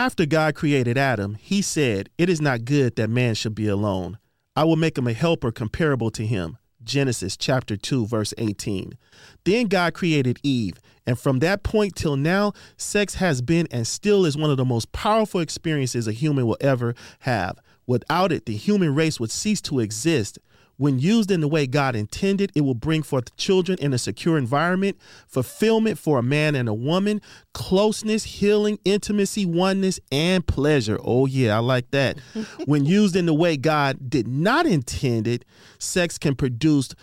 After God created Adam, he said, It is not good that man should be alone. I will make him a helper comparable to him. Genesis chapter 2, verse 18. Then God created Eve, and from that point till now, sex has been and still is one of the most powerful experiences a human will ever have. Without it, the human race would cease to exist. When used in the way God intended, it will bring forth children in a secure environment, fulfillment for a man and a woman, closeness, healing, intimacy, oneness, and pleasure. Oh, yeah, I like that. when used in the way God did not intend it, sex can produce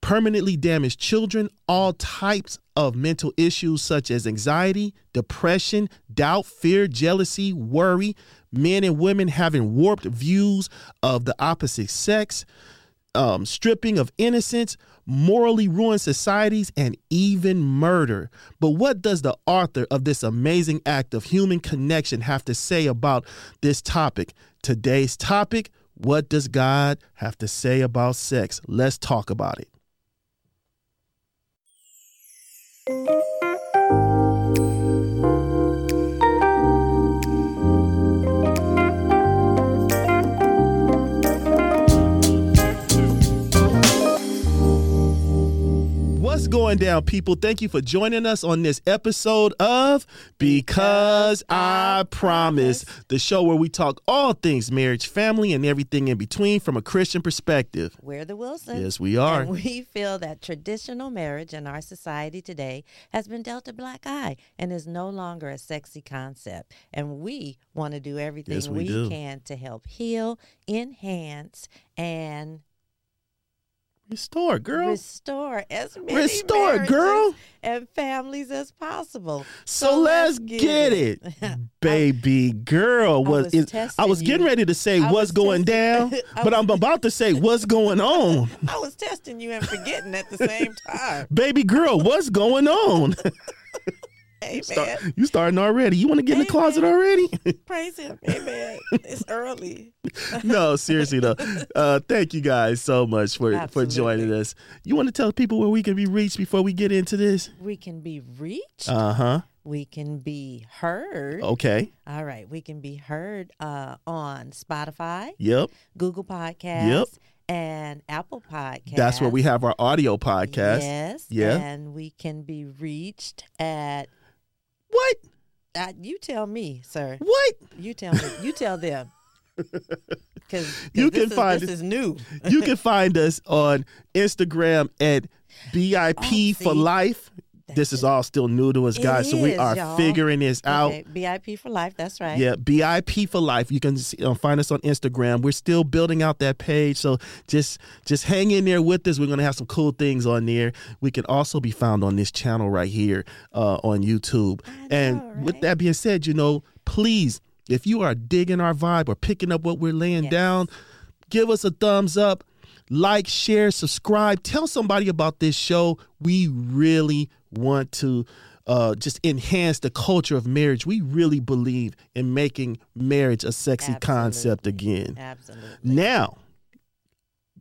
permanently damaged children, all types of mental issues such as anxiety, depression, doubt, fear, jealousy, worry, men and women having warped views of the opposite sex um, stripping of innocence, morally ruined societies, and even murder. But what does the author of this amazing act of human connection have to say about this topic? Today's topic What does God have to say about sex? Let's talk about it. What's going down, people? Thank you for joining us on this episode of Because I Promise, the show where we talk all things marriage, family, and everything in between from a Christian perspective. We're the Wilsons. Yes, we are. And we feel that traditional marriage in our society today has been dealt a black eye and is no longer a sexy concept. And we want to do everything Yes, we do. can to help heal, enhance, and Restore, girl. restore as many Restore, girl. and families as possible. So let's get it, baby girl. Was was is, I was getting you. ready to say I what's going down, testing- I but I'm about to say what's going on, I was testing you and forgetting at the same time. baby girl. What's going on? Amen. Start- you starting already? You want to get in the closet already? Praise him. Amen. it's early. no, seriously though. Uh, thank you guys so much for for joining us. You want to tell people where we can be reached before we get into this? We can be reached. Uh huh. we can be heard. Okay. All right. We can be heard uh, on Spotify, Yep. Google Podcasts, and Apple Podcast. That's where we have our audio podcast. Yes. Yeah. And we can be reached at, What? uh, you tell me, sir. What? You tell me. You tell them. Because You can is, find- this is new. You can find us on Instagram at BIP for Oh, see? life. This is all still new to us, It guys. so we is, are y'all. figuring this out. Okay, BIP for life. That's right. Yeah, BIP for life. You can see, uh, find us on Instagram. We're still building out that page, so just just hang in there with us. We're gonna have some cool things on there. We can also be found on this channel right here uh, on YouTube. and know, with that being said, you know, please, if you are digging our vibe or picking up what we're laying Yes. down, give us a thumbs up. Like, share, subscribe. Tell somebody about this show. We really want to uh, just enhance the culture of marriage. We really believe in making marriage a sexy concept again. Absolutely. Now,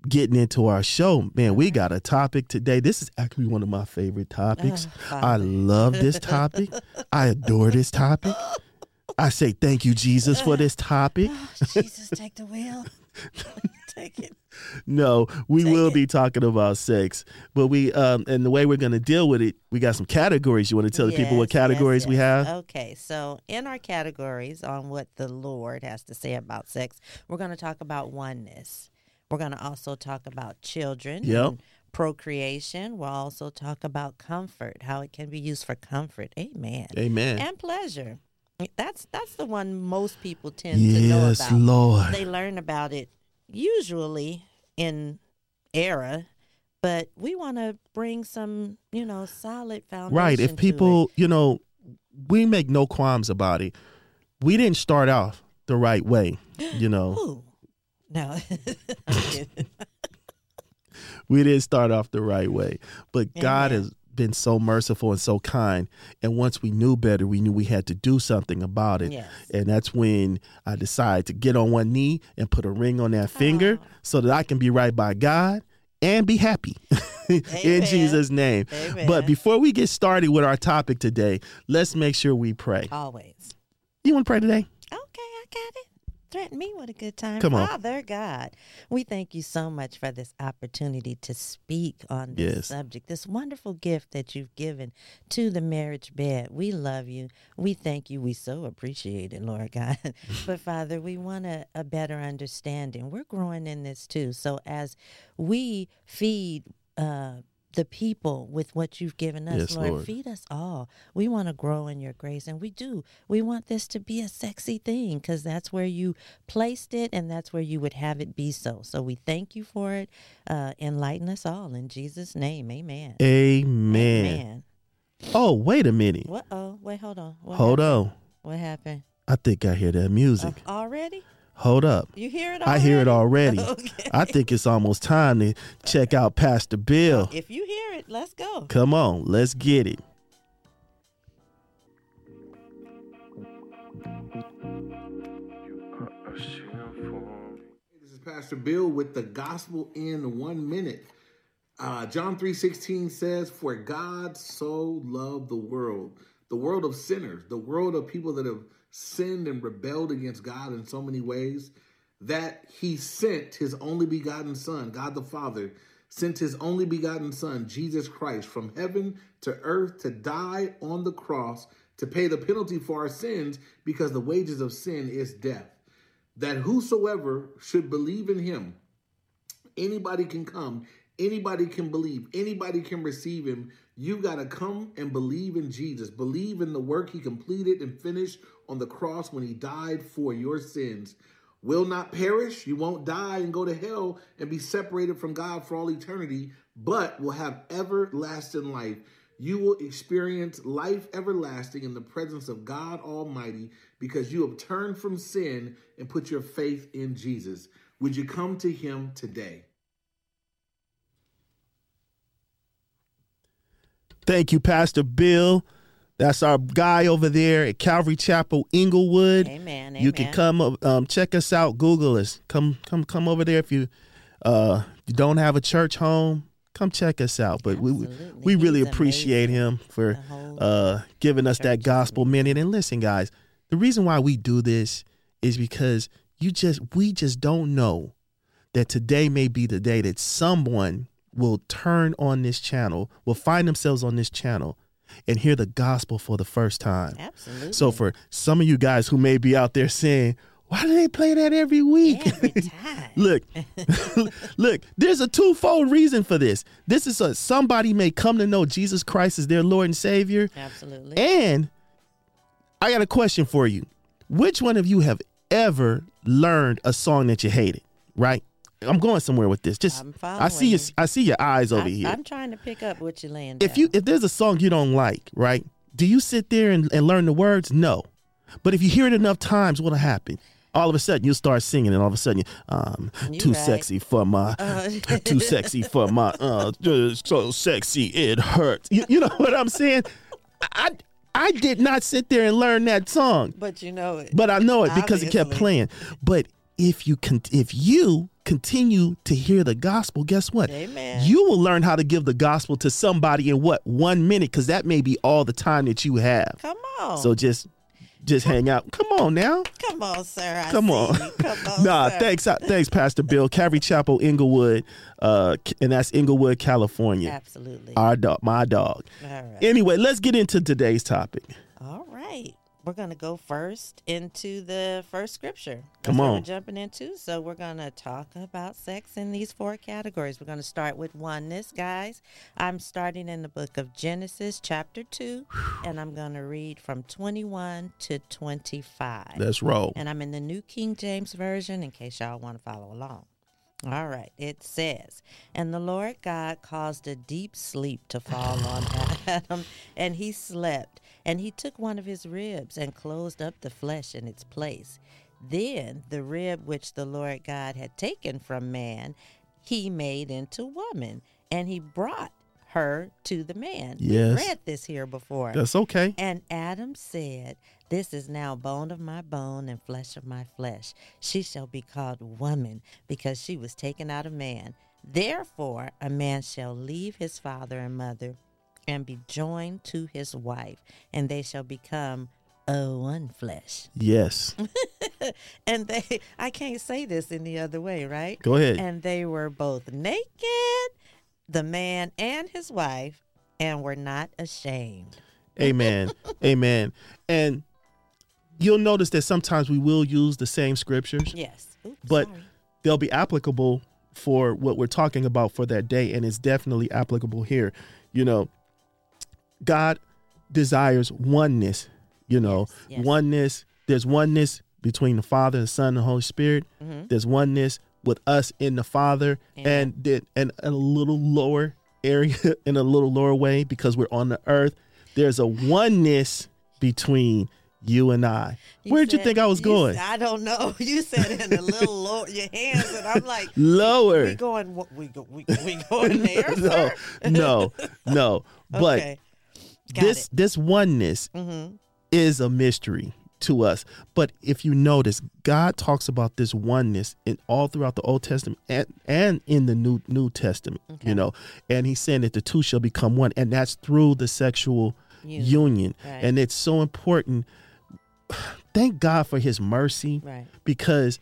getting into our show, man, we got a topic today. This is actually one of my favorite topics. Oh, I love this topic. I adore this topic. I say thank you, Jesus, for this topic. Oh, Jesus, take the wheel. take it. No, we Take will it. be talking about sex, but we um and the way we're gonna deal with it, we got some categories. You want to tell the people what Yes, yes, categories we have? Okay, so in our categories on what the Lord has to say about sex, we're going to talk about oneness. We're going to also talk about children. Yep. and Procreation. We'll also talk about comfort, how it can be used for comfort. Amen. Amen. And pleasure. That's that's the one most people tend to know Yes, about. Lord. They learn about it usually in era, but we want to bring some, you know, solid foundation. Right. If people, you know, we make no qualms about it. We didn't start off the right way. You know, Ooh. No. We didn't start off the right way. But God Amen. has been so merciful and so kind. And once we knew better, we knew we had to do something about it. Yes. And that's when I decided to get on one knee and put a ring on that finger Oh. so that I can be right by God and be happy in Jesus' name. Amen. But before we get started with our topic today, let's make sure we pray. Always. You want to pray today? Threaten me with a good time. Come on. Father God, we thank you so much for this opportunity to speak on this Yes. subject, this wonderful gift that you've given to the marriage bed. We love you. We thank you. We so appreciate it, Lord God. but Father, we want a, a better understanding. We're growing in this too. So as we feed uh, the people with what you've given us, Yes, Lord, Lord. feed us all. We want to grow in your grace, and we do. We want this to be a sexy thing because that's where you placed it, and that's where you would have it be so. So we thank you for it. Uh, enlighten us all in Jesus' name. Amen. Amen. Amen. Oh, wait a minute. What? Oh, wait, hold on. What Hold happened? on. What happened? I think I hear that music. Uh, already? Hold up. You hear it I hear it already. Okay. I think it's almost time to check out Pastor Bill. If you hear it, let's go. Come on, let's get it. This is Pastor Bill with the gospel in one minute. Uh, John 3.16 says, For God so loved the world, the world of sinners, the world of people that have sinned and rebelled against God in so many ways, that he sent his only begotten Son, God the Father, sent his only begotten Son, Jesus Christ, from heaven to earth to die on the cross to pay the penalty for our sins because the wages of sin is death that whosoever should believe in him, anybody can come, anybody can believe, anybody can receive him. You got to come and believe in Jesus, believe in the work he completed and finished on the cross when he died for your sins. Will not perish, you won't die and go to hell and be separated from God for all eternity, but will have everlasting life. You will experience life everlasting in the presence of God Almighty because you have turned from sin and put your faith in Jesus. Would you come to Him today? Thank you, Pastor Bill. That's our guy over there at Calvary Chapel, Inglewood. Amen. You can come um, check us out. Google us. Come come come over there if you uh you don't have a church home. Come check us out. But we we, we really He's appreciate him for uh giving us that gospel minute. And listen, guys, the reason why we do this is because you just we just don't know that today may be the day that someone will turn on this channel, will find themselves on this channel and hear the gospel for the first time. Absolutely. So for some of you guys who may be out there saying, "Why do they play that every week?" Every time. look, look. There's a twofold reason for this. This is a somebody may come to know Jesus Christ as their Lord and Savior, Absolutely. and I got a question for you. Which one of you have ever learned a song that you hated? Right? I'm going somewhere with this. Just I'm see you. following I see your eyes over I, here. I'm trying to pick up what you're laying if you if there's a song you don't like, right? Do you sit there and, and learn the words? No. But if you hear it enough times, what'll happen? All of a sudden you'll start singing, and all of a sudden, you, um, You too right. sexy for my, Uh, too sexy for my, uh, so sexy it hurts. You, you know what I'm saying? I I did not sit there and learn that song, but you know it. but I know it because it kept playing. But if you can if you continue to hear the gospel, guess what? Amen. You will learn how to give the gospel to somebody in what one minute, because that may be all the time that you have. Come on. So just just hang out. Come on now. come on, sir. I Come on. Come on. Nah, sir. thanks, uh, thanks, Pastor Bill. Calvary Chapel, Inglewood, uh, and that's Inglewood, California. Absolutely. Our dog, my dog. All right. Anyway, let's get into today's topic. All right. We're going to go first into the first scripture. That's Come on. We're jumping into. So we're going to talk about sex in these four categories. We're going to start with oneness, guys. I'm starting in the book of Genesis, chapter 2, and I'm going to read from 21 to 25. Let's roll. And I'm in the New King James Version in case y'all want to follow along. All right, it says, And the Lord God caused a deep sleep to fall on Adam, and he slept. And he took one of his ribs and closed up the flesh in its place. Then the rib which the Lord God had taken from man, he made into woman, and he brought her to the man. Yes. We read this here before. That's okay. And Adam said, This is now bone of my bone and flesh of my flesh. She shall be called woman because she was taken out of man. Therefore, a man shall leave his father and mother and be joined to his wife, and they shall become a one flesh. Yes. and they, I can't say this any other way, right? Go ahead. And they were both naked, the man and his wife, and were not ashamed. Amen. Amen. And you'll notice that sometimes we will use the same scriptures, Yes. Oops, but sorry. they'll be applicable for what we're talking about for that day. And it's definitely applicable here. You know, God desires oneness, you know, Yes, yes. oneness. There's oneness between the Father, the Son, and the Holy Spirit. Mhm. There's oneness with us in the Father, and and a little lower area in a little lower way because we're on the earth. There's a oneness between you and I. Where'd you think I was going? I don't know. You said in a little lower your hands, and I'm like, Lower. we going, we go, we, we going there, no, sir? no, no. But okay. Got this this oneness Mm-hmm. is a mystery to us. But if you notice, God talks about this oneness in all throughout the Old Testament and, and in the New New Testament. Okay. You know, and He's saying that the two shall become one, and that's through the sexual Union. union. Right. And it's so important. Thank God for His mercy Right. because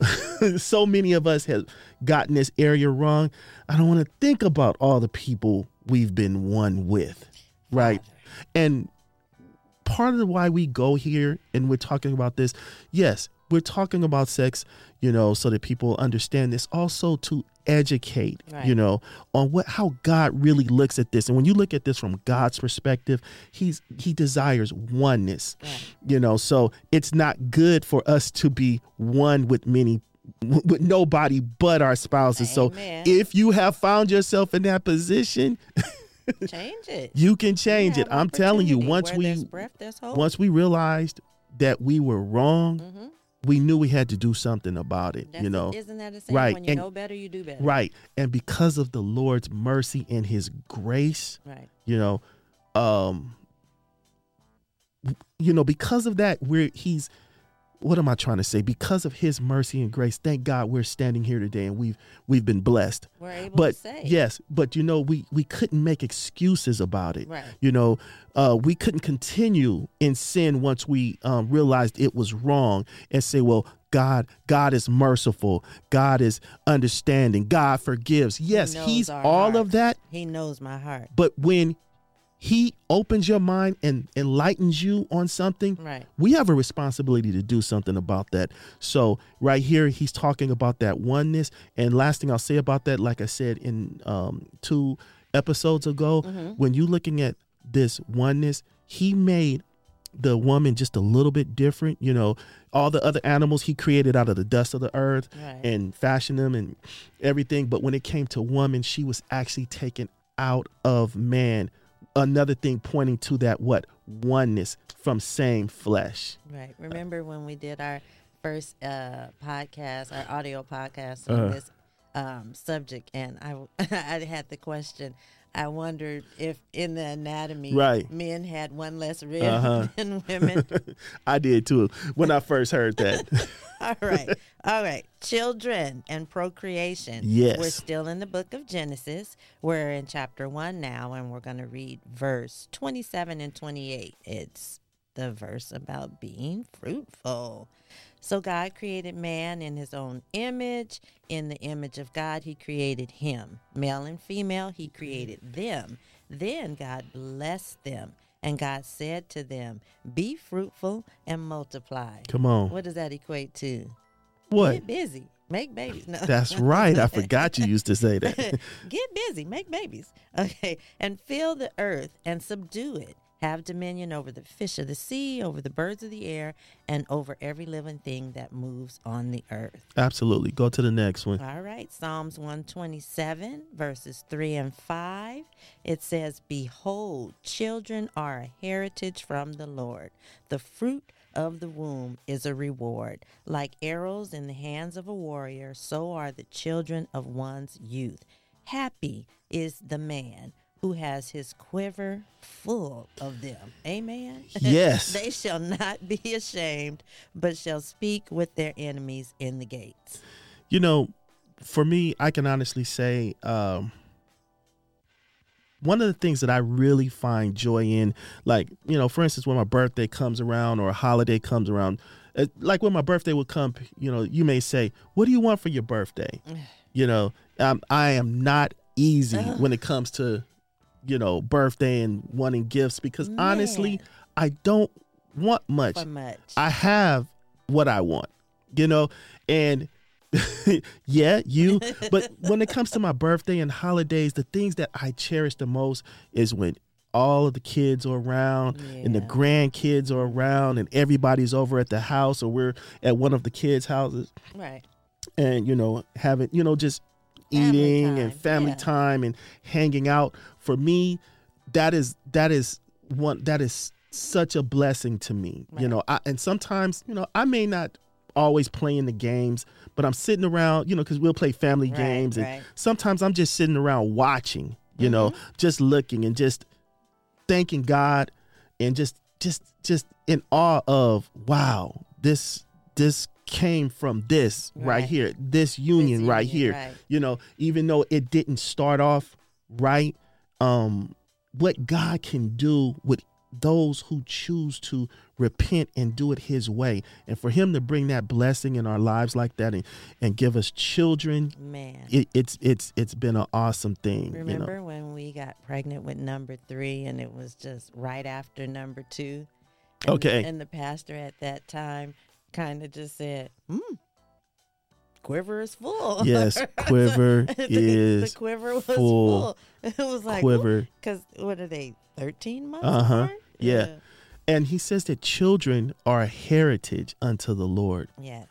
so many of us have gotten this area wrong. I don't want to think about all the people we've been one with, right? And part of why we go here and we're talking about this, yes, we're talking about sex, you know, so that people understand this. Also to educate, Right. you know, on what how God really looks at this. And when you look at this from God's perspective, he's he desires oneness. Right. You know, so it's not good for us to be one with many with nobody but our spouses. So if you have found yourself in that position, Change it. you can change it. I'm telling you, once Where we there's breath, there's once we realized that we were wrong, Mhm. we knew we had to do something about it. That's you know, isn't that the same? right, When you and- know better, you do better. right? And because of the Lord's mercy and His grace, Right. you know, um, you know, because of that, we're He's. What am I trying to say? Because of His mercy and grace, thank God we're standing here today, and we've we've been blessed. We're able But to say. yes, but you know, we we couldn't make excuses about it. Right. You know, uh, we couldn't continue in sin once we um, realized it was wrong and say, "Well, God, God is merciful. God is understanding. God forgives." Yes, knows He's all heart. of that. He knows my heart. But when He opens your mind and enlightens you on something, Right. we have a responsibility to do something about that. So right here, he's talking about that oneness. And last thing I'll say about that, like I said in um, two episodes ago, Mm-hmm. when you're looking at this oneness, he made the woman just a little bit different. You know, all the other animals he created out of the dust of the earth Right. and fashioned them and everything. But when it came to woman, she was actually taken out of man. Another thing pointing to that what oneness from same flesh. Right. Remember when we did our first uh, podcast, our audio podcast on Uh-huh. this um, subject, and I I had the question. I wondered if in the anatomy, Right. men had one less rib Uh-huh. than women. I did too when I first heard that. All right. All right. Children and procreation. Yes. We're still in the book of Genesis. We're in chapter 1 now, and we're going to read verse 27 and 28. It's the verse about being fruitful. So God created man in his own image. In the image of God, he created him. Male and female, he created them. Then God blessed them. And God said to them, Be fruitful and multiply. Come on. What does that equate to? What? Get busy. Make babies. No. That's right. I forgot you used to say that. Get busy. Make babies. Okay. And fill the earth and subdue it. Have dominion over the fish of the sea, over the birds of the air, and over every living thing that moves on the earth. Absolutely. Go to the next one. All right. Psalms 127, verses 3 and 5. It says, Behold, children are a heritage from the Lord. The fruit of the womb is a reward. Like arrows in the hands of a warrior, so are the children of one's youth. Happy is the man who has his quiver full of them. Amen. Yes. they shall not be ashamed, but shall speak with their enemies in the gates. You know, for me, I can honestly say um, one of the things that I really find joy in, like you know, for instance, when my birthday comes around or a holiday comes around, uh, like when my birthday would come, you know, you may say, "What do you want for your birthday?" you know, um, I am not easy when it comes to, you know, birthday and wanting gifts because honestly, I don't want much. For much. I have what I want, you know, and yeah, you. But when it comes to my birthday and holidays, the things that I cherish the most is when all of the kids are around and the grandkids are around and everybody's over at the house or we're at one of the kids' houses right. and you know having you know just Eating and family yeah. time and hanging out for me that is that is one that is such a blessing to me you know I, and sometimes you know i may not always play in the games but i'm sitting around you know because we'll play family Right, games and right. Mm-hmm. sometimes i'm just sitting around watching you know just looking and just thanking god and just just just in awe of wow this this came from this right, Right. here this union right union, here right. you know even though it didn't start off right um what god can do with those who choose to repent and do it his way and for him to bring that blessing in our lives like that and, and give us children Man. it, it's it's it's been an awesome thing Remember you know when we got pregnant with number three and it was just right after number two? And, Okay. And the pastor at that time kind of just said, hmm, quiver is full. yes quiver the, is the quiver was full. full. It was like, quiver Because what are they, 13 months Uh-huh. apart? Yeah. and he says that children are a heritage unto the lord Yes.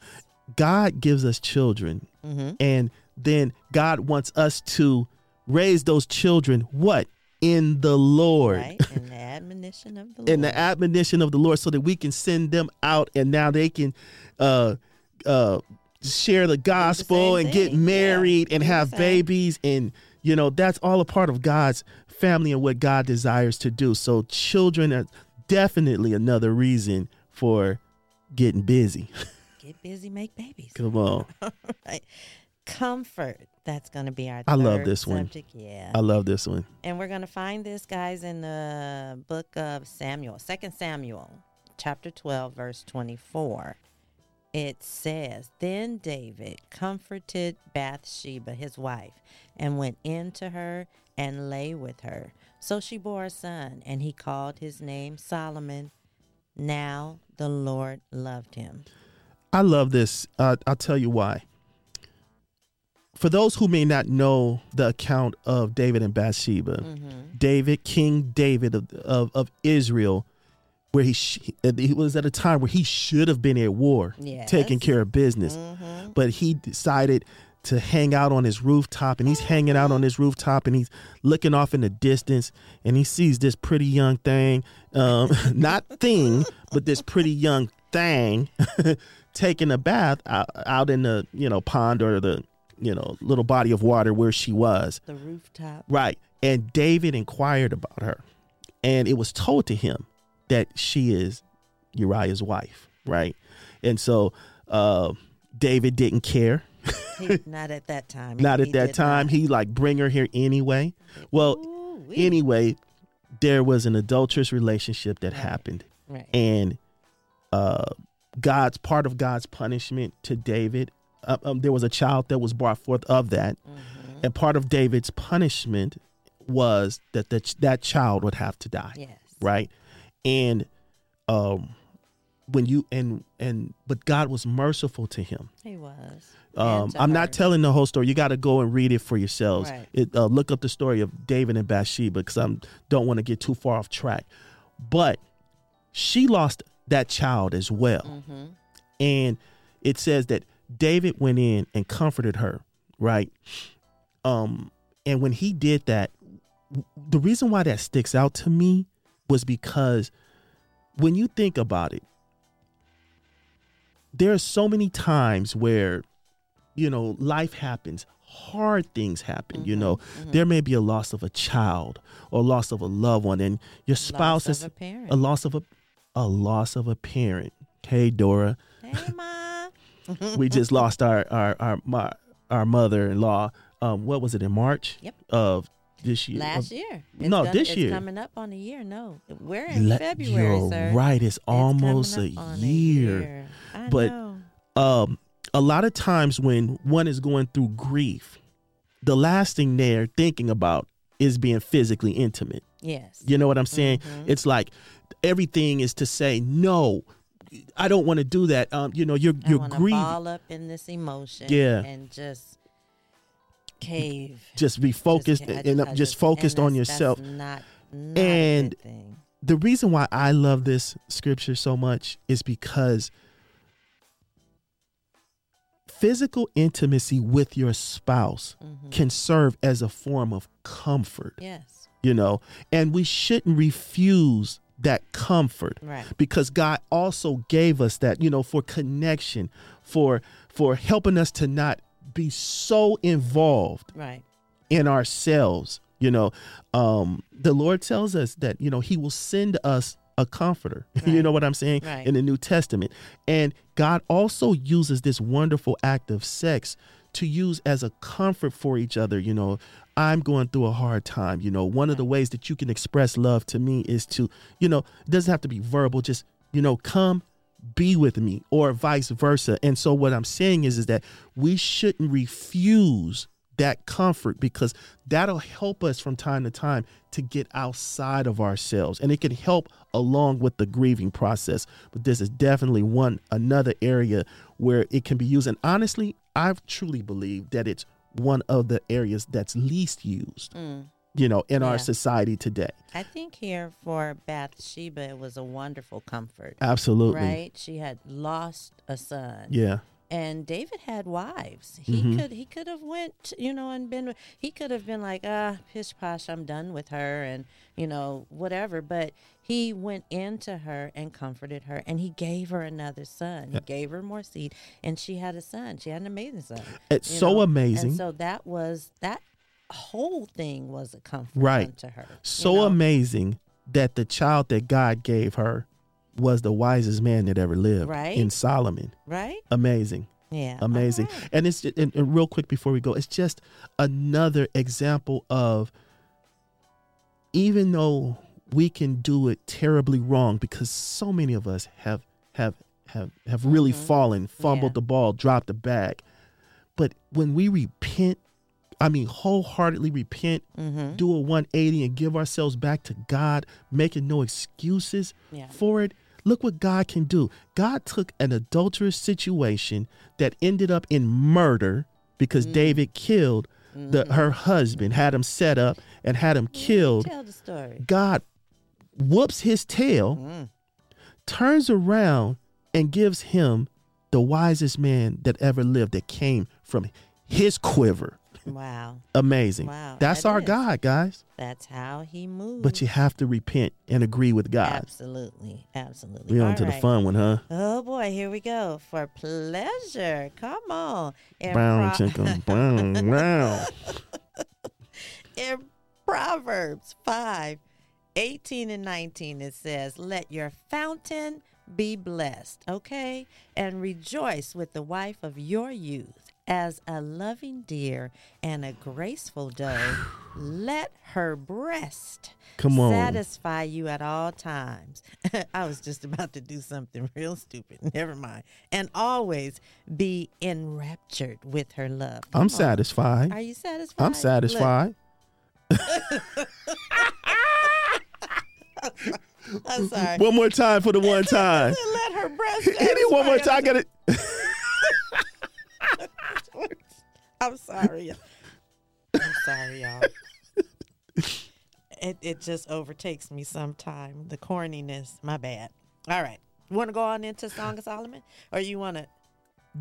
god gives us children Mm-hmm. and then god wants us to raise those children what in the lord Right. And the admonition of the Lord. in the admonition of the Lord so that we can send them out and now they can uh uh share the gospel same and get thing. Yeah, married and have babies and you know that's all a part of God's family and what God desires to do. So children are definitely another reason for getting busy. Get busy, make babies. Come on. right. Comfort. That's going to be our I love this one. Yeah. I love this one. And we're going to find this, guys, in the book of Samuel, Second Samuel, chapter 12, verse 24. It says, Then David comforted Bathsheba, his wife, and went in to her and lay with her. So she bore a son, and he called his name Solomon. Now the Lord loved him. I love this. Uh, I'll tell you why. For those who may not know the account of David and Bathsheba, Mm-hmm. David, King David of, of, of Israel, where he sh- he was at a time where he should have been at war, Yes. taking care of business, Mm-hmm. but he decided to hang out on his rooftop, and he's hanging out on his rooftop, and he's looking off in the distance, and he sees this pretty young thing, um, not thing, but this pretty young thing, taking a bath out, out in the you know pond or the you know little body of water where she was. The rooftop. Right. And David inquired about her. And it was told to him that she is Uriah's wife. Right. And so uh, David didn't care. He, not at that time. Not at that time. not. He like bring her here anyway. Well, Ooh-wee. anyway, there was an adulterous relationship that Right. happened. Right. And uh, God's part of God's punishment to David. Uh, um, there was a child that was brought forth of that. Mhm. And part of David's punishment was that the, that child would have to die, Yes. right? And um, when you and and but God was merciful to him. He was. Um, I'm not telling the whole story. You got to go and read it for yourselves. Right. It, uh, look up the story of David and Bathsheba because I don't want to get too far off track. But she lost that child as well. Mm-hmm. and it says that David went in and comforted her, right? Um, and when he did that, the reason why that sticks out to me was because when you think about it, there are so many times where, you know, life happens, hard things happen. You know, there may be a loss of a child or loss of a loved one, and your spouse Loss is a parent. a loss of a a loss of a parent. Hey, Dora, hey, ma. we just lost our our our my, our mother-in-law. Um, what was it in March Yep. of this year. Last year. no, gonna- this it's year. coming up on a year. No, we're in February, You're sir. right. It's It's almost a up on year. I But-. Um, a lot of times when one is going through grief, the last thing they're thinking about is being physically intimate. Yes. You know what I'm saying? Mhm. It's like everything is to say no. I don't want to do that. Um, you know, you're I you're grieving. ball up in this emotion. Yeah. And just cave. Just be focused Just- and I uh, just focused and on yourself. Not, not And- a good thing. the reason why I love this scripture so much is because physical intimacy with your spouse Mhm. can serve as a form of comfort, Yes. you know, and we shouldn't refuse that comfort. Right. because God also gave us that, you know, for connection, for for helping us to not be so involved Right. in ourselves you know. Um the lord tells us that you know he will send us a comforter. You know what i'm saying? Right. in the new testament. And god also uses this wonderful act of sex to use as a comfort for each other you know i'm going through a hard time you know. One of the ways that you can express love to me is to you know it doesn't have to be verbal just you know come be with me or vice versa. And so what i'm saying is is that we shouldn't refuse that comfort because that'll help us from time to time to get outside of ourselves. And it can help along with the grieving process. But this is definitely one another area where it can be used. And honestly i truly believe that it's one of the areas that's least used Mm. you know in Yeah. our society today I think here for Bathsheba, it was a wonderful comfort. absolutely Right? She had lost a son. yeah and David had wives. He Mhm. could he could have went, you know, and been he could have been like, ah, pish posh, I'm done with her, and you know, whatever. But he went into her and comforted her, and he gave her another son. He gave her more seed, and she had a son. She had an amazing son. it's so know? amazing And so that was that whole thing was a comfort Right. unto her. you so know? amazing that the child that God gave her was the wisest man that ever lived Right. in Solomon. right? Amazing. Yeah, Amazing. Right. And it's and, and real quick before we go, it's just another example of even though we can do it terribly wrong because so many of us have have have have really Mhm. fallen, fumbled Yeah. the ball, dropped the bag. But when we repent, I mean wholeheartedly repent, Mm-hmm. do a 180 and give ourselves back to God, making no excuses Yeah. for it. Look what God can do. God took an adulterous situation that ended up in murder because Mm. David killed the her husband, had him set up and had him killed. Tell the story. God whoops his tail, Mm. turns around and gives him the wisest man that ever lived that came from his quiver. Wow. Amazing. Wow, That's that our is. God, guys. That's how he moves. But you have to repent and agree with God. Absolutely. Absolutely. We're on All to the fun one, huh? Oh boy, here we go. For pleasure. Come on. In, Brown chicken, brown, brown. in Proverbs 5 18 and 19, it says, Let your fountain be blessed, okay? And rejoice with the wife of your youth. As a loving deer and a graceful doe, let her breast Come on. satisfy you at all times. I was just about to do something real stupid. Never mind. And always be enraptured with her love. Come I'm on. satisfied. Are you satisfied? I'm satisfied. I'm sorry. One more time for the one time. Let her breast. Hit it one more time. I got it. I'm sorry. I'm sorry, y'all. It it just overtakes me sometime. The corniness. My bad. All right. Want to go on into Song of Solomon, or you want to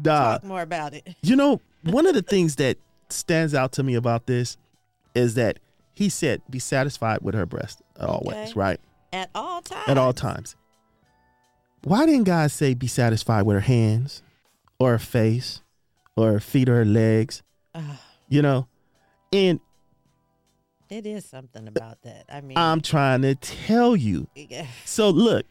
talk more about it? You know, one of the things that stands out to me about this is that he said, be satisfied with her breast always, Okay. right? At all times. At all times. Why didn't God say be satisfied with her hands or her face or her feet or her legs? Ah, You know? And it is something about that. I mean, I'm trying to tell you. yeah, So look,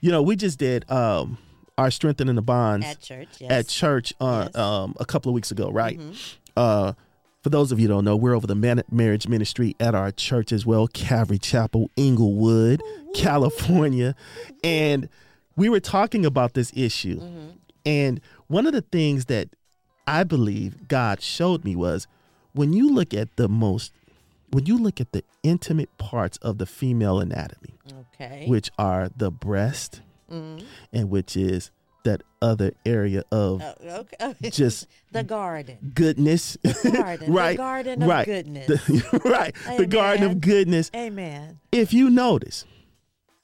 you know, we just did um our strengthening the bonds at church. Yes. at church uh, Yes. um a couple of weeks ago, right? Mhm. Uh For those of you who don't know, we're over the marriage ministry at our church as well, Calvary Chapel, Inglewood, California. And we were talking about this issue. And one of the things that I believe God showed me was when you look at the most, when you look at the intimate parts of the female anatomy, Okay. which are the breast Mhm. and which is that other area of Oh, okay. just the garden. goodness. Garden. right. The garden of right. goodness. The- right. The garden Amen. of goodness. Amen. If you notice,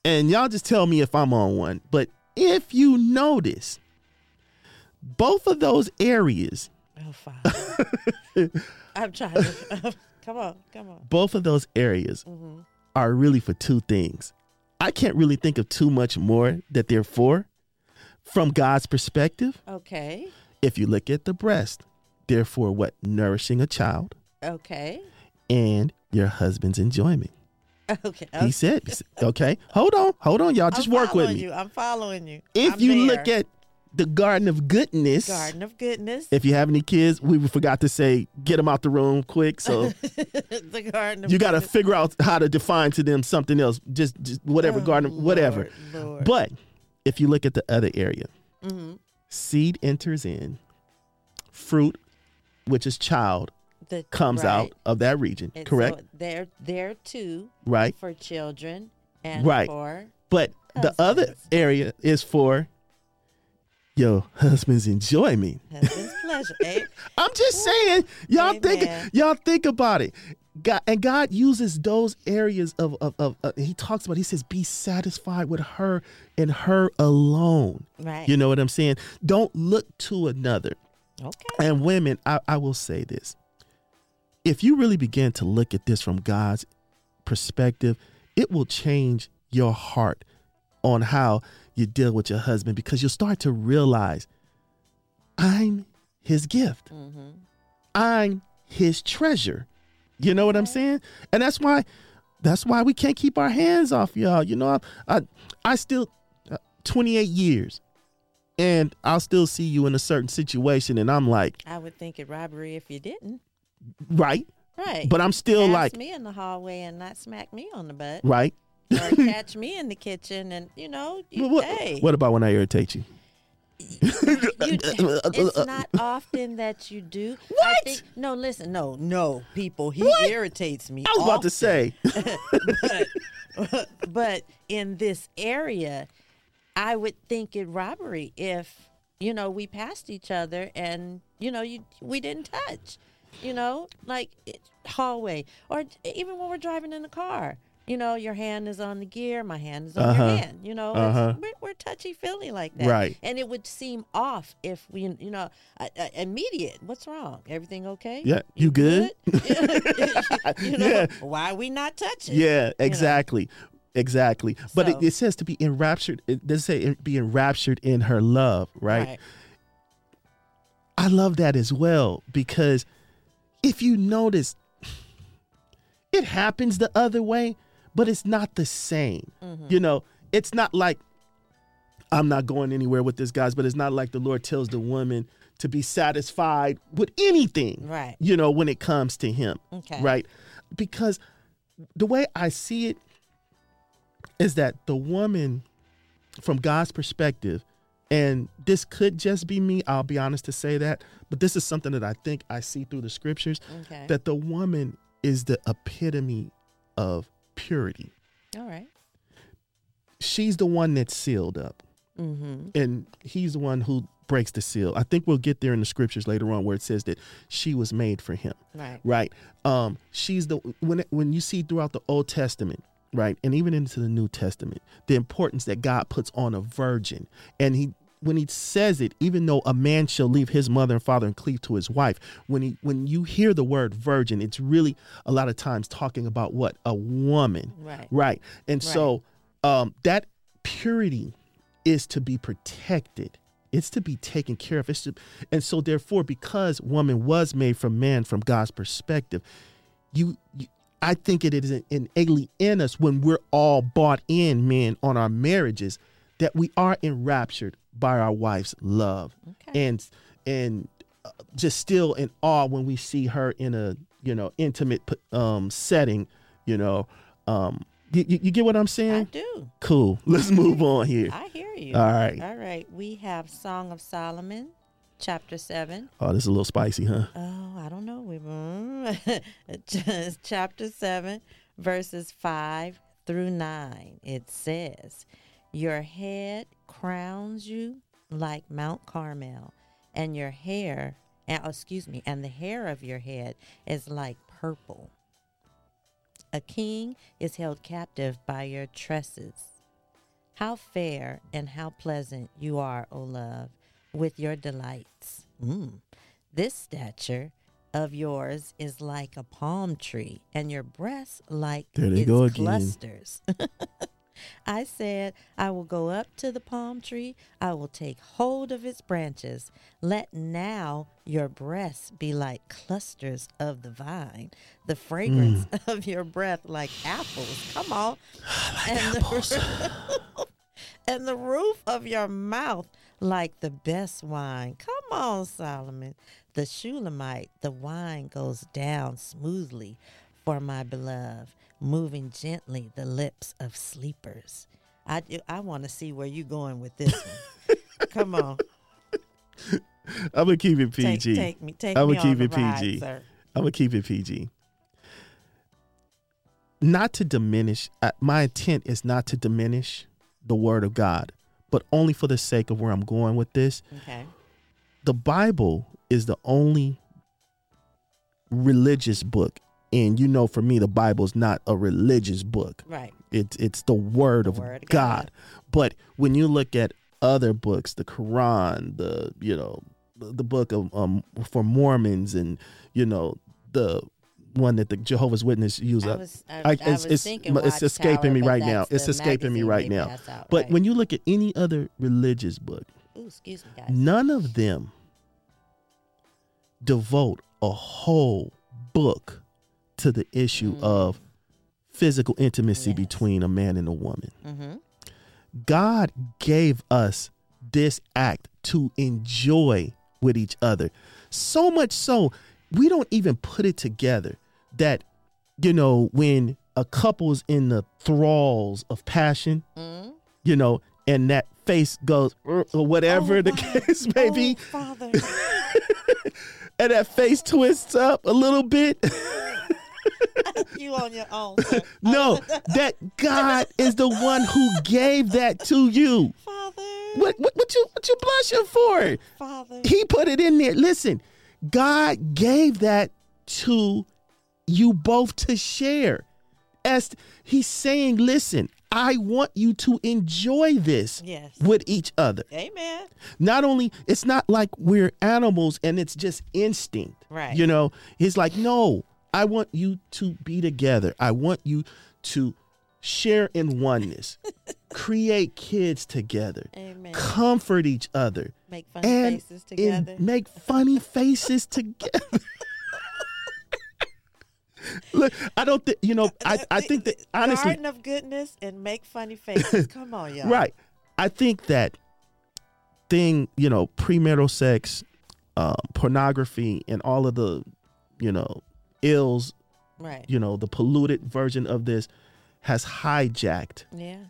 and y'all just tell me if I'm on one, but if you notice, both of those areas, Oh, Father. I'm trying to. come on. Come on. both of those areas hmm are really for two things. I can't really think of too much more that they're for. From God's perspective, Okay. if you look at the breast, they're what? Nourishing a child Okay. and your husband's enjoyment. Okay. He said, okay, hold on, hold on, y'all. Just I'm work with me. You. I'm following you. If I'm you there. look at the Garden of Goodness, Garden of Goodness, if you have any kids, we forgot to say, get them out the room quick. So the Garden of you got to figure out how to define to them something else, just, just whatever, Oh, garden, whatever. Lord, Lord. But if you look at the other area, Mhm. seed enters in, fruit, which is child, The- comes right. out of that region, And correct? So they're there too right? for children and Right. for But the other area is for your husband's enjoyment. husband's pleasure. eh? I'm just saying, y'all think y'all think about it. God and God uses those areas of of, of uh, he talks about. He says, "Be satisfied with her and her alone." Right. You know what I'm saying? Don't look to another. okay. And women, I, I will say this: if you really begin to look at this from God's perspective, it will change your heart on how you deal with your husband because you'll start to realize, I'm his gift. hmm I'm his treasure. You know what I'm saying? And that's why that's why we can't keep our hands off y'all. You know, I I, I still uh, 28 years and I'll still see you in a certain situation and I'm like, I would think it robbery if you didn't. right? Right. But I'm still like, me in the hallway and not smack me on the butt, right? or catch me in the kitchen and you know, you, What, hey, what about when I irritate you? You, it's not often that you do. I What? think, no, listen, no, no, people. He What? irritates me. I was about to say, but, but in this area, I would think it robbery if you know we passed each other and you know you we didn't touch, you know, like it, hallway or even when we're driving in the car. You know, your hand is on the gear, my hand is on Uh-huh. your hand. You know, Uh-huh. we're, we're touchy feely like that, Right. And it would seem off if we, you know, uh, uh, immediate. What's wrong? Everything okay? Yeah, you good? you know, Yeah. why we not touching? yeah, exactly. Exactly. But So- it, it says to be enraptured. It does say be enraptured in her love, right? right. I love that as well because if you notice, it happens the other way, but it's not the same. Mm-hmm. You know, it's not like I'm not going anywhere with this, guys, but it's not like the Lord tells the woman to be satisfied with anything, Right. you know, when it comes to Him, Okay. right? Because the way I see it is that the woman, from God's perspective, and this could just be me, I'll be honest to say that, but this is something that I think I see through the scriptures Okay. that the woman is the epitome of purity. All right. She's the one that's sealed up, Mm-hmm. and he's the one who breaks the seal. I think we'll get there in the scriptures later on where it says that she was made for him. Right. right um she's the when when you see throughout the old testament right and even into the new testament the importance that god puts on a virgin and he when he says it even though a man shall leave his mother and father and cleave to his wife when he when you hear the word virgin it's really a lot of times talking about what? A woman. Right. right. And so um that purity is to be protected. It's to be taken care of. It's to, and so therefore because woman was made from man from god's perspective you, you i think it is innately in us when we're all bought in men on our marriages that we are enraptured by our wife's love Okay. and and uh, just still in awe when we see her in a you know intimate um setting you know um you, you, get what i'm saying? I do. cool let's move on here I hear you. all right All right. We have Song of Solomon, chapter 7. oh this is a little spicy huh Oh, I don't know. We Just chapter 7, verses 5 through 9. It says, Your head crowns you like Mount Carmel, and your hair, uh, excuse me, and the hair of your head is like purple. A king is held captive by your tresses. How fair and how pleasant you are, O love, with your delights. Mm. This stature of yours is like a palm tree, and your breasts like There they its go again. clusters. I said, I will go up to the palm tree, I will take hold of its branches. Let now your breasts be like clusters of the vine, the fragrance Mm. of your breath like apples. Come on. and, The, and the roof of your mouth like the best wine. Come on, Solomon. The Shulamite, the wine goes down smoothly for my beloved, moving gently the lips of sleepers. I, I want to see where you're going with this one. Come on. i'm gonna keep it pg take me, take I would me keep it ride, PG. sir. i'm gonna keep it pg not to diminish uh, my intent is not to diminish the word of god but only for the sake of where i'm going with this Okay. the Bible is the only religious book. And you know, for me, the Bible is not a religious book. Right. It's it's the word, The of, word God. God. But when you look at other books, the Quran, the you know, the, the book of um for Mormons, and you know the one that the Jehovah's Witness use up. it's- was it's- it's escaping me right now. It's escaping me right now. out, But right. when you look at any other religious book, Ooh, excuse me, guys. none of them devote a whole book to the issue Mm. of physical intimacy Yes. between a man and a woman. Mm-hmm. God gave us this act to enjoy with each other. So much so, we don't even put it together that, you know, when a couple's in the thralls of passion, Mm-hmm. you know, and that face goes, or whatever Oh, the my- case may be, Oh, Father. and that face twists up a little bit. you on your own. Sir. no, that God is the one who gave that to you. Father. What, what, what you what you blushing for? Father. He put it in there. Listen, God gave that to you both to share. As he's saying, listen, I want you to enjoy this Yes. with each other. Amen. Not only it's not like we're animals and it's just instinct. Right. You know, he's like, no, I want you to be together. I want you to share in oneness, create kids together, Amen. comfort each other, Make funny and, faces together. make funny faces together. Look, I don't think you know. I, I think that honestly, Garden of goodness and make funny faces. Come on, y'all. right. I think that thing, you know, premarital sex, um, pornography, and all of the, you know, ills, Right. you know, the polluted version of this has hijacked Yeah.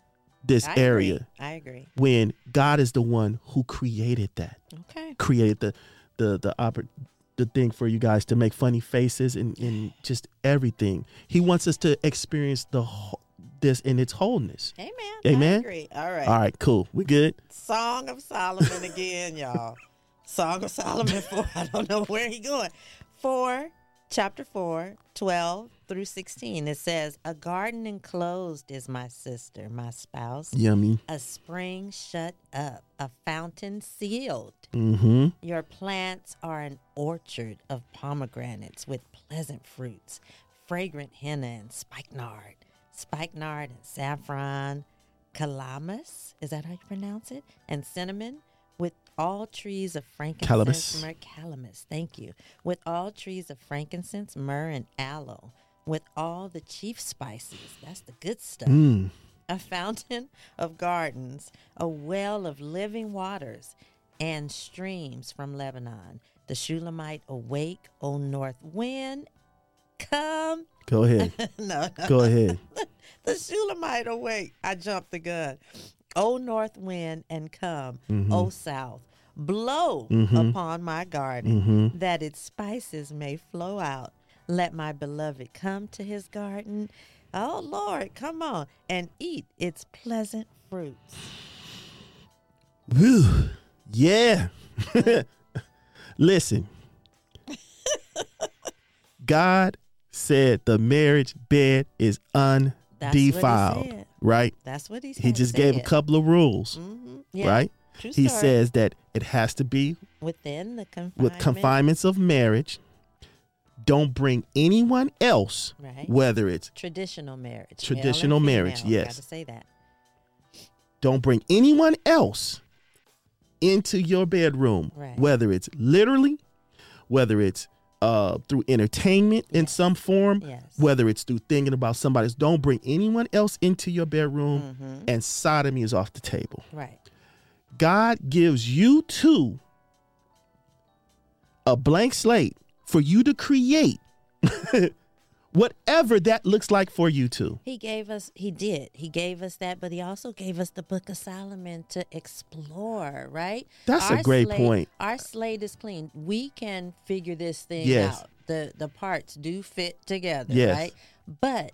this I area Agree. I agree. when God is the one who created that, Okay. created the the the oppor- the thing for you guys to make funny faces and, and just everything. He wants us to experience the whole, this in its wholeness. Amen. Amen? I agree. All right. All right, cool. We good? Song of Solomon again, y'all. Song of Solomon 4. I don't know where he going. 4, chapter 4, 12 through 16. It says, A garden enclosed is my sister, my spouse. Yummy. A spring shut up, a fountain sealed. Mm-hmm. Your plants are an orchard of pomegranates with pleasant fruits, fragrant henna and spikenard, spikenard and saffron, calamus, is that how you pronounce it? And cinnamon, all trees of frankincense, Calamus. myrrh, calamus, thank you. With all trees of frankincense, myrrh, and aloe, with all the chief spices, that's the good stuff Mm. a fountain of gardens, a well of living waters, and streams from Lebanon. The Shulamite awake, O north wind, come. Go ahead. no, no. Go ahead. the Shulamite awake. I jumped the gun. O north wind, and come, mm-hmm. O south. Blow mm-hmm. upon my garden, mm-hmm. that its spices may flow out. Let my beloved come to his garden. Oh Lord, come on and eat its pleasant fruits. Whew. Yeah. Listen. God said the marriage bed is undefiled. Right? That's what he said. He just gave a couple of rules, hmm Yeah, right? True He story. says that it has to be within the confinement. with confinements of marriage. Don't bring anyone else, Right. whether it's Traditional marriage. Traditional marriage, female. yes. Say that. don't bring anyone else into your bedroom, Right. whether it's literally, whether it's uh, through entertainment in Yes. some form, Yes. whether it's through thinking about somebody's. Don't bring anyone else into your bedroom, Mhm. and sodomy is off the table. Right. God gives you two a blank slate for you to create whatever that looks like for you two. He gave us, he did. He gave us that, but he also gave us the book of Solomon to explore, right? That's a great slate, point. Our slate is clean. We can figure this thing Yes. out. The the parts do fit together, Yes. right? But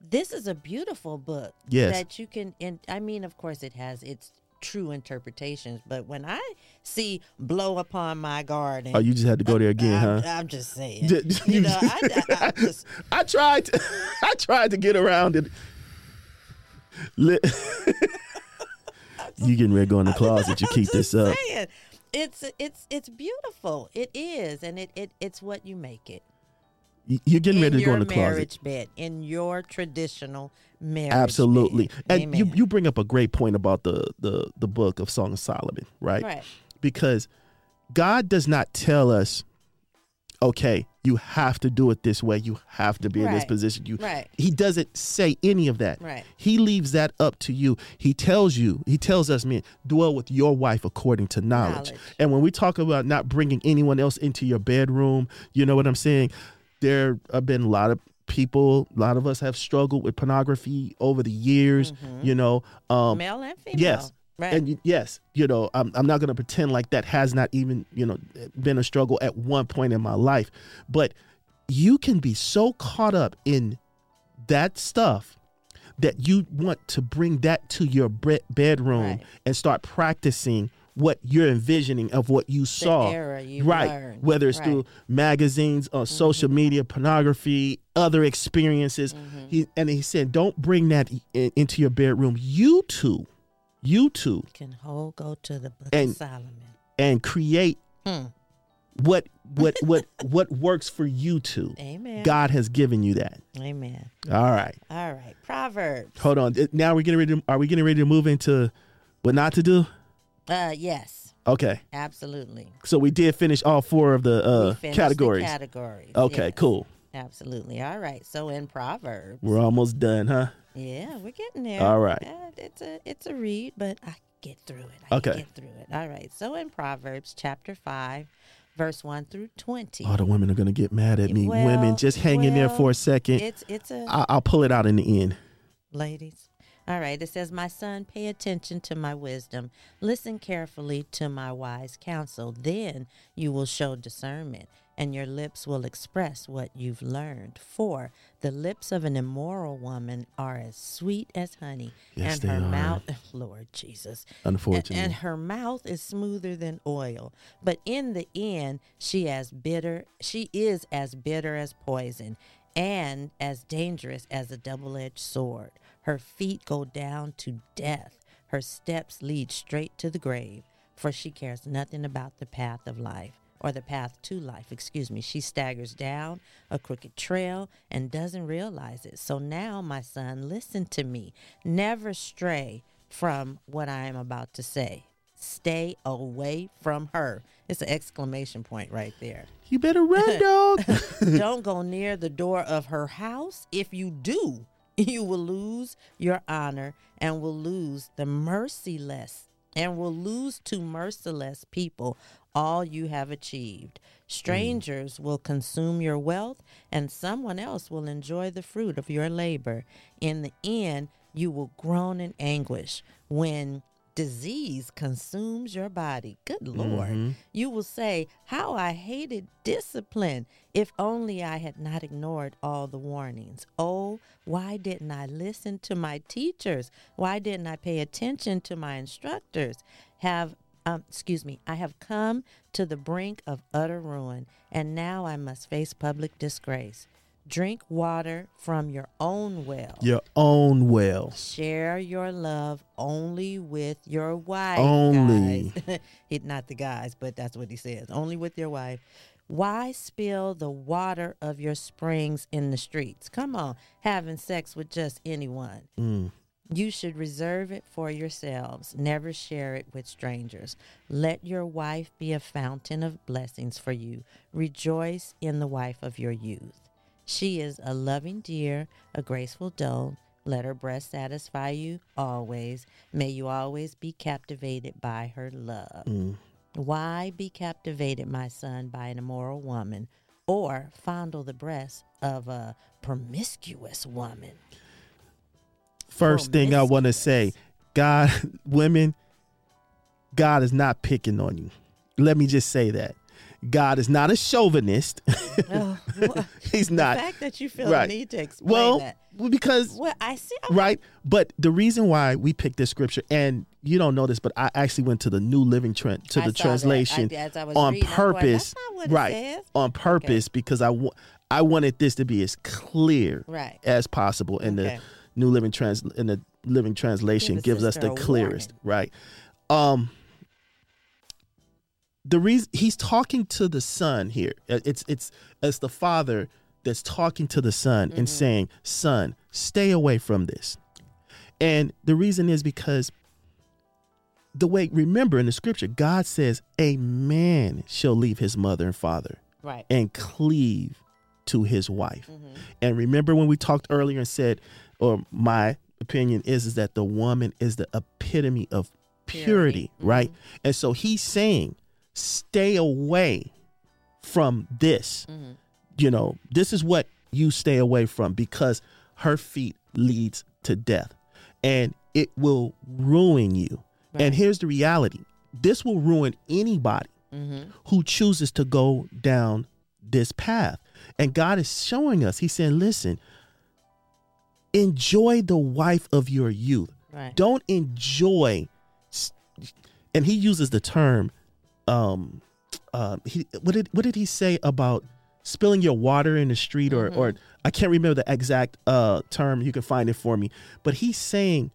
this is a beautiful book Yes. that you can and I mean of course it has its true interpretations, but when I see blow upon my garden Oh, you just had to go there again, I'm, huh? I'm just saying. You know, I, I, I just I tried to, I tried to get around it. You getting ready to go in the closet? You keep this up. saying. It's it's it's beautiful. It is, and it, it it's what you make it. You- You're getting in ready to go in the closet. marriage bed, in your traditional marriage. Absolutely, bed. and you Amen. you bring up a great point about the the the book of Song of Solomon, right? right. Because God does not tell us, okay, you have to do it this way. You have to be in this position. You Right. He doesn't say any of that. Right. He leaves that up to you. He tells you, he tells us, men, dwell with your wife according to knowledge. Knowledge. And when we talk about not bringing anyone else into your bedroom, you know what I'm saying? There have been a lot of people, a lot of us have struggled with pornography over the years, you know. Um, Male and female. yes. Right. and yes, you know, I'm, I'm not going to pretend like that has not even, you know, been a struggle at one point in my life. But you can be so caught up in that stuff that you want to bring that to your bedroom Right. and start practicing what you're envisioning of what you saw. you right. learned. Whether it's Right. Mm-hmm. through magazines, on social media, pornography, other experiences. Mm-hmm. He, and he said, don't bring that in, into your bedroom. You two, you two, can whole go to the book And- of Solomon. and create Hmm. what what what what works for you two. Amen. God has given you that. Amen. All right. All right. Proverbs. Hold on. Now we're getting ready. To, are we getting ready to move into what not to do? Uh yes. Okay. Absolutely. So we did finish all four of the uh, finished the categories. categories. okay. yes. Cool. Absolutely. All right. So in Proverbs. We're almost done, huh? Yeah, we're getting there. All right. Uh, it's a it's a read, but I get through it. I Okay. get through it. All right. So in Proverbs chapter five, verse one through twenty. All the women are gonna get mad at me. Well, Women, just hang in there for a second. It's it's a I- I'll pull it out in the end. ladies. All right. It says, My son, pay attention to my wisdom. Listen carefully to my wise counsel. Then you will show discernment, and your lips will express what you've learned. For the lips of an immoral woman are as sweet as honey, Yes, and her are. mouth, Lord Jesus, Unfortunately. and her mouth is smoother than oil. But in the end, she as bitter. She is as bitter as poison, and as dangerous as a double-edged sword. Her feet go down to death. Her steps lead straight to the grave. For she cares nothing about the path of life, or the path to life. Excuse me. She staggers down a crooked trail and doesn't realize it. So now, my son, listen to me. Never stray from what I am about to say. Stay away from her. It's an exclamation point right there. you better run, dog. Don't go near the door of her house. If you do, you will lose your honor and will lose the merciless and will lose to merciless people all you have achieved. Mm. Strangers will consume your wealth, and someone else will enjoy the fruit of your labor. In the end, you will groan in anguish when disease consumes your body. Good Lord. You will say, How I hated discipline. If only I had not ignored all the warnings. Oh, why didn't I listen to my teachers? Why didn't I pay attention to my instructors? Have um, excuse me, I have come to the brink of utter ruin, and now I must face public disgrace. Drink water from your own well. Your own well. Share your love only with your wife. Only. guys. Not the guys, but that's what he says. Only with your wife. Why spill the water of your springs in the streets? Come on, having sex with just anyone. Mm. You should reserve it for yourselves. Never share it with strangers. Let your wife be a fountain of blessings for you. Rejoice in the wife of your youth. She is a loving deer, a graceful doe. Let her breast satisfy you always. May you always be captivated by her love. Mm. Why be captivated, my son, by an immoral woman, or fondle the breast of a promiscuous woman? First thing I want to say, God, women, God is not picking on you. Let me just say that. God is not a chauvinist. Oh, well, He's not. the fact that you feel Right. the need to explain Well, that. because Well, I see. right, but the reason why we picked this scripture, and you don't know this, but I actually went to the New Living Trent to I the translation I- I on reading, I'm going, purpose, "That's not what it right? says." On purpose because I wa- I wanted this to be as clear Right. as possible, and Okay. the New Living trans in the Living Translation gives us the clearest, right? Um, the reason he's talking to the son here, uh, it's it's it's the father that's talking to the son Mm-hmm. and saying, "Son, stay away from this." And the reason is because the way remember in the scripture, God says, "A man shall leave his mother and father Right. and cleave to his wife." Mm-hmm. And remember when we talked earlier and said, or my opinion is, is that the woman is the epitome of purity, Purity. right? And so he's saying, stay away from this. Mm-hmm. You know, this is what you stay away from because her feet leads to death and it will ruin you. Right. And here's the reality. This will ruin anybody Mm-hmm. who chooses to go down this path. And God is showing us, He's saying, listen, enjoy the wife of your youth. Right. Don't enjoy, and He uses the term, um, uh, he, what did what did He say about spilling your water in the street, or or I can't remember the exact uh term. You can find it for me, but He's saying,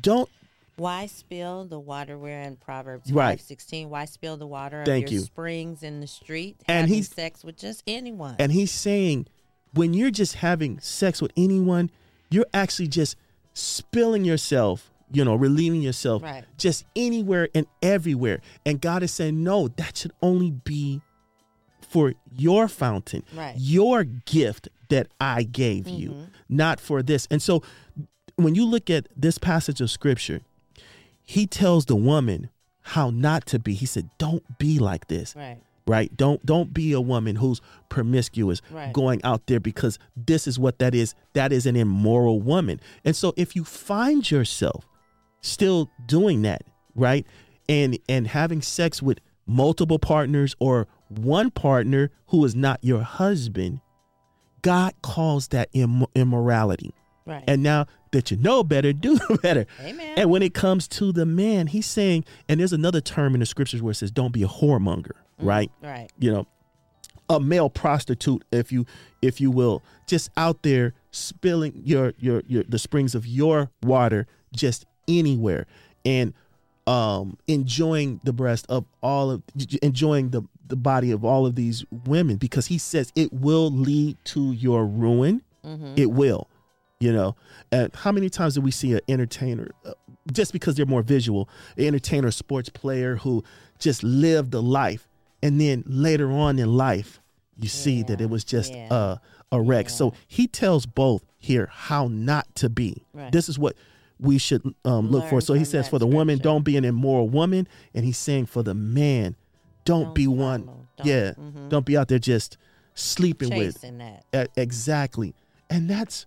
don't Why spill the water? We're in Proverbs Right. five sixteen. Why spill the water of Thank your you. springs in the street? And he's- sex with just anyone. And he's saying, when you're just having sex with anyone, you're actually just spilling yourself, you know, relieving yourself Right. just anywhere and everywhere. And God is saying, no, that should only be for your fountain, Right. your gift that I gave you, mm-hmm. not for this. And so when you look at this passage of scripture, he tells the woman how not to be. He said, don't be like this right. right don't don't be a woman who's promiscuous Right. going out there because this is what that is that is an immoral woman and so if you find yourself still doing that right and and having sex with multiple partners or one partner who is not your husband god calls that Im- immorality Right. and now that you know better do better Amen. and when it comes to the man he's saying and there's another term in the scriptures where it says don't be a whoremonger mm, right right. you know a male prostitute if you if you will just out there spilling your your your the springs of your water just anywhere and um enjoying the breast of all of enjoying the the body of all of these women because he says it will lead to your ruin Mm-hmm. it will you know and how many times do we see an entertainer uh, just because they're more visual an entertainer sports player who just lived the life and then later on in life you see that it was just yeah. a a wreck so he tells both here how not to be Right. this is what we should um, look for. So he says, for the woman, don't be an immoral woman, and he's saying for the man, don't, Don't be one. Don't- yeah, mhm. don't be out there just sleeping with. that, exactly, and that's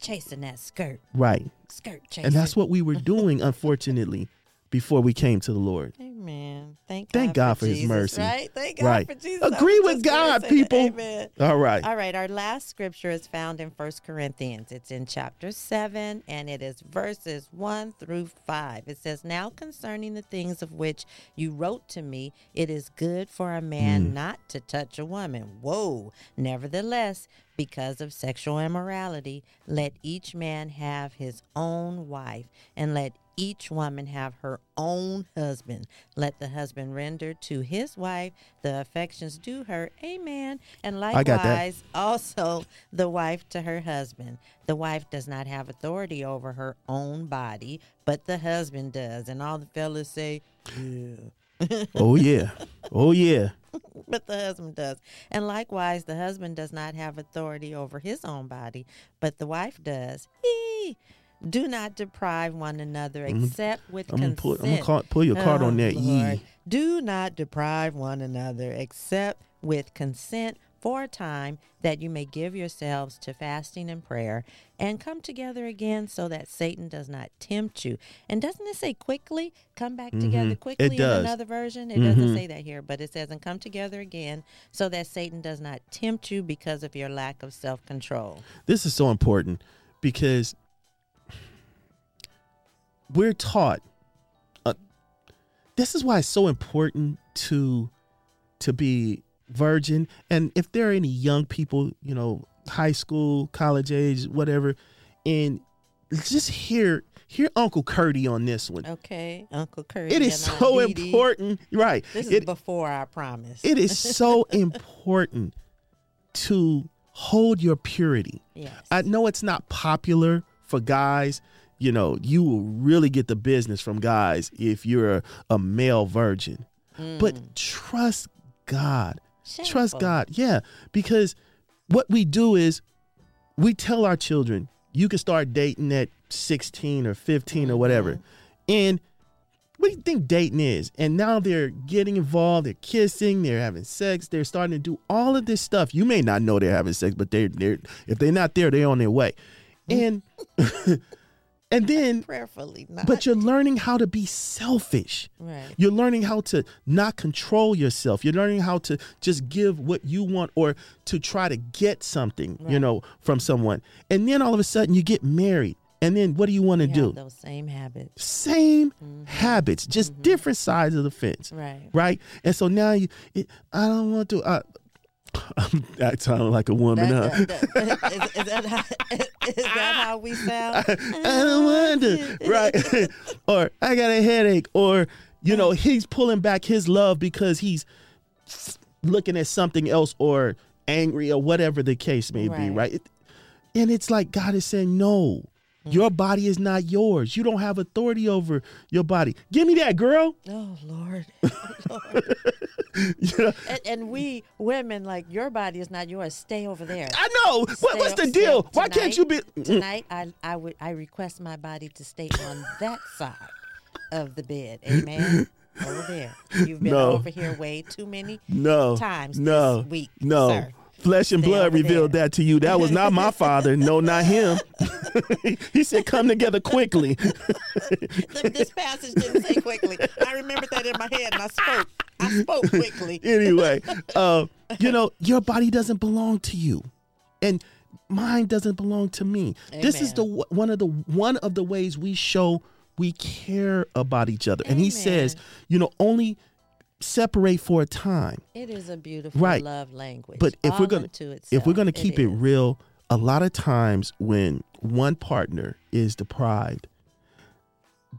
chasing that skirt, right, skirt chasing. and that's what we were doing, unfortunately, before we came to the Lord. Amen. Thank Thank God for His Jesus, mercy. Right? Thank God Right. for Jesus. Agree with God, people. Amen. All right, All right, our last scripture is found in First Corinthians. It's in chapter 7, and it is verses 1 through 5. It says, Now concerning the things of which you wrote to me, it is good for a man mm. not to touch a woman. Whoa. Nevertheless, because of sexual immorality, let each man have his own wife, and let each woman have her own husband. Let the husband render to his wife the affections due her. Amen. And I got that. likewise, also the wife to her husband. The wife does not have authority over her own body, but the husband does. And all the fellas say, yeah. oh yeah, oh yeah, but the husband does. And likewise, the husband does not have authority over his own body, but the wife does. Eee. Do not deprive one another except with I'm gonna consent. pull, I'm gonna call, pull your card Oh, on that. Lord. Ye. Do not deprive one another except with consent for a time that you may give yourselves to fasting and prayer and come together again so that Satan does not tempt you. And doesn't it say quickly? Come back together quickly in Mm-hmm. does. another version? It doesn't say that here, but it says, and come together again so that Satan does not tempt you because of your lack of self control. This is so important because we're taught. Uh, this is why it's so important to to be virgin. And if there are any young people, you know, high school, college age, whatever, and just hear hear Uncle Curdy on this one. Okay, Uncle Curry. It is so Dee Dee. important, right? This is It- before I promise. it is so important to hold your purity. yes. I know it's not popular for guys. You know, you will really get the business from guys if you're a, a male virgin. But mm. trust God. Trust God. Yeah. Because what we do is we tell our children, you can start dating at 16 or 15 or whatever. Mm-hmm. And what do you think dating is? And now they're getting involved, they're kissing, they're having sex, they're starting to do all of this stuff. You may not know they're having sex, but they're they're if they're not there, they're on their way. Mm. And and then prayerfully not. but you're learning how to be selfish. right. You're learning how to not control yourself. You're learning how to just give what you want or to try to get something, you know, from someone. And then all of a sudden you get married. And then what do you want to do? those same habits. Same habits, just different sides of the fence. Right. Right? And so now you, it, I don't want to. Uh, I'm sounding like a woman, That- huh? that- that- is, is that how, is that how we sound? I don't want to. Right. or I got a headache. Or, you know, he's pulling back his love because he's looking at something else or angry or whatever the case may be. Right. Right. It- and it's like God is saying, no, Mm. your body is not yours. You don't have authority over your body. Give me that, girl. Oh Lord. You know, and, and we women like your body is not yours. Stay over there. I know. What, what's the deal? up Why can't you be? Tonight I I would I request my body to stay on that side of the bed. Amen. Over there. You've been No. over here way too many No. times no. this week. No. Sir. Flesh and blood revealed there. that to you. That was not my father. No, not him. he said, "Come together quickly." This passage didn't say quickly. I remembered that in my head and I spoke. I spoke quickly. anyway, uh, you know, your body doesn't belong to you, and mine doesn't belong to me. This is the one of the one of the ways we show we care about each other. And he says, you know, only separate for a time. It is a beautiful Right. love language. But if we're gonna if we're gonna keep it real, a lot of times when one partner is deprived,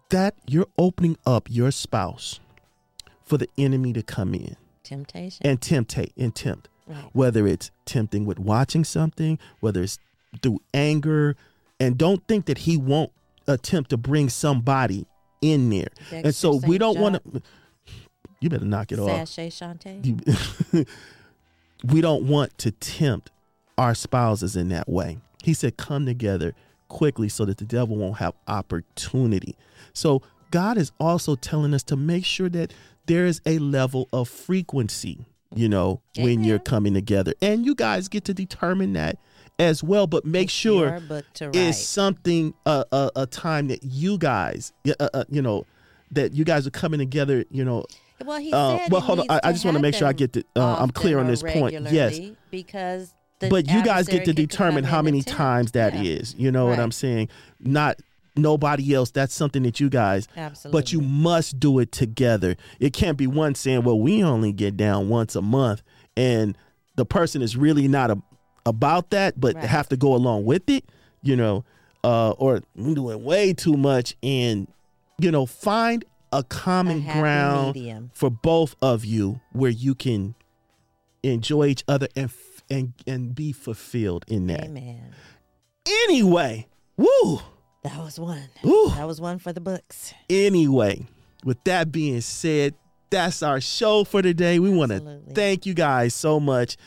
that you're opening up your spouse for the enemy to come in temptation. and temptate and tempt. Right. Whether it's tempting with watching something, whether it's through anger, and don't think that he won't attempt to bring somebody in there. and so we don't want to. You better knock it off. Sashay Shantae. We don't want to tempt our spouses in that way. He said, "Come together quickly so that the devil won't have opportunity. So God is also telling us to make sure that there is a level of frequency, you know, when you're coming together. And you guys get to determine that as well, but make It's sure it's book to write. something uh, a a time that you guys uh, uh, you know that you guys are coming together, you know, Well, he Uh, said well, hold on. I- I just wanna make sure I get the- uh, I'm clear on this point. Yes. Because the but you guys get to determine how many times that Yeah, is. You know what I'm saying? Not nobody else. That's something that you guys. Absolutely. But you must do it together. It can't be one saying, "Well, we only get down once a month," and the person is really not a, about that, but Right. have to go along with it. You know, uh, or doing way too much, and you know, find a common happy ground medium. for both of you where you can enjoy each other and and and be fulfilled in that. Amen. Anyway, woo, That was one. woo. That was one for the books. Anyway, with that being said, that's our show for today. We want to thank you guys so much.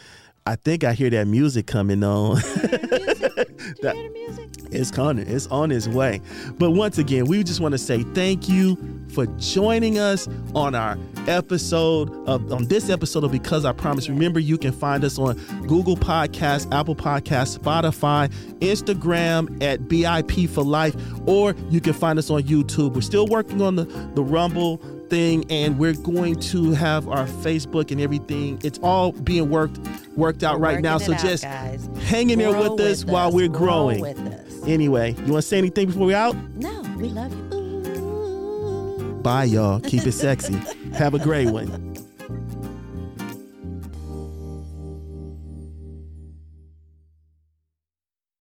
I think I hear that music coming on. That- you hear the music? It's coming. It's on its way. But once again, we just want to say thank you for joining us on our episode of on this episode of Because I Promise. Remember, you can find us on Google Podcasts, Apple Podcasts, Spotify, Instagram at BIP for Life, or you can find us on YouTube. We're still working on the, the Rumble thing and we're going to have our Facebook and everything. It's all being worked worked out We're right now. So out, just guys. hang in there Grow with us while we're Grow growing. with us. Anyway, you want to say anything before we out? No, we love you. Ooh. Bye, y'all. Keep it sexy. Have a great one.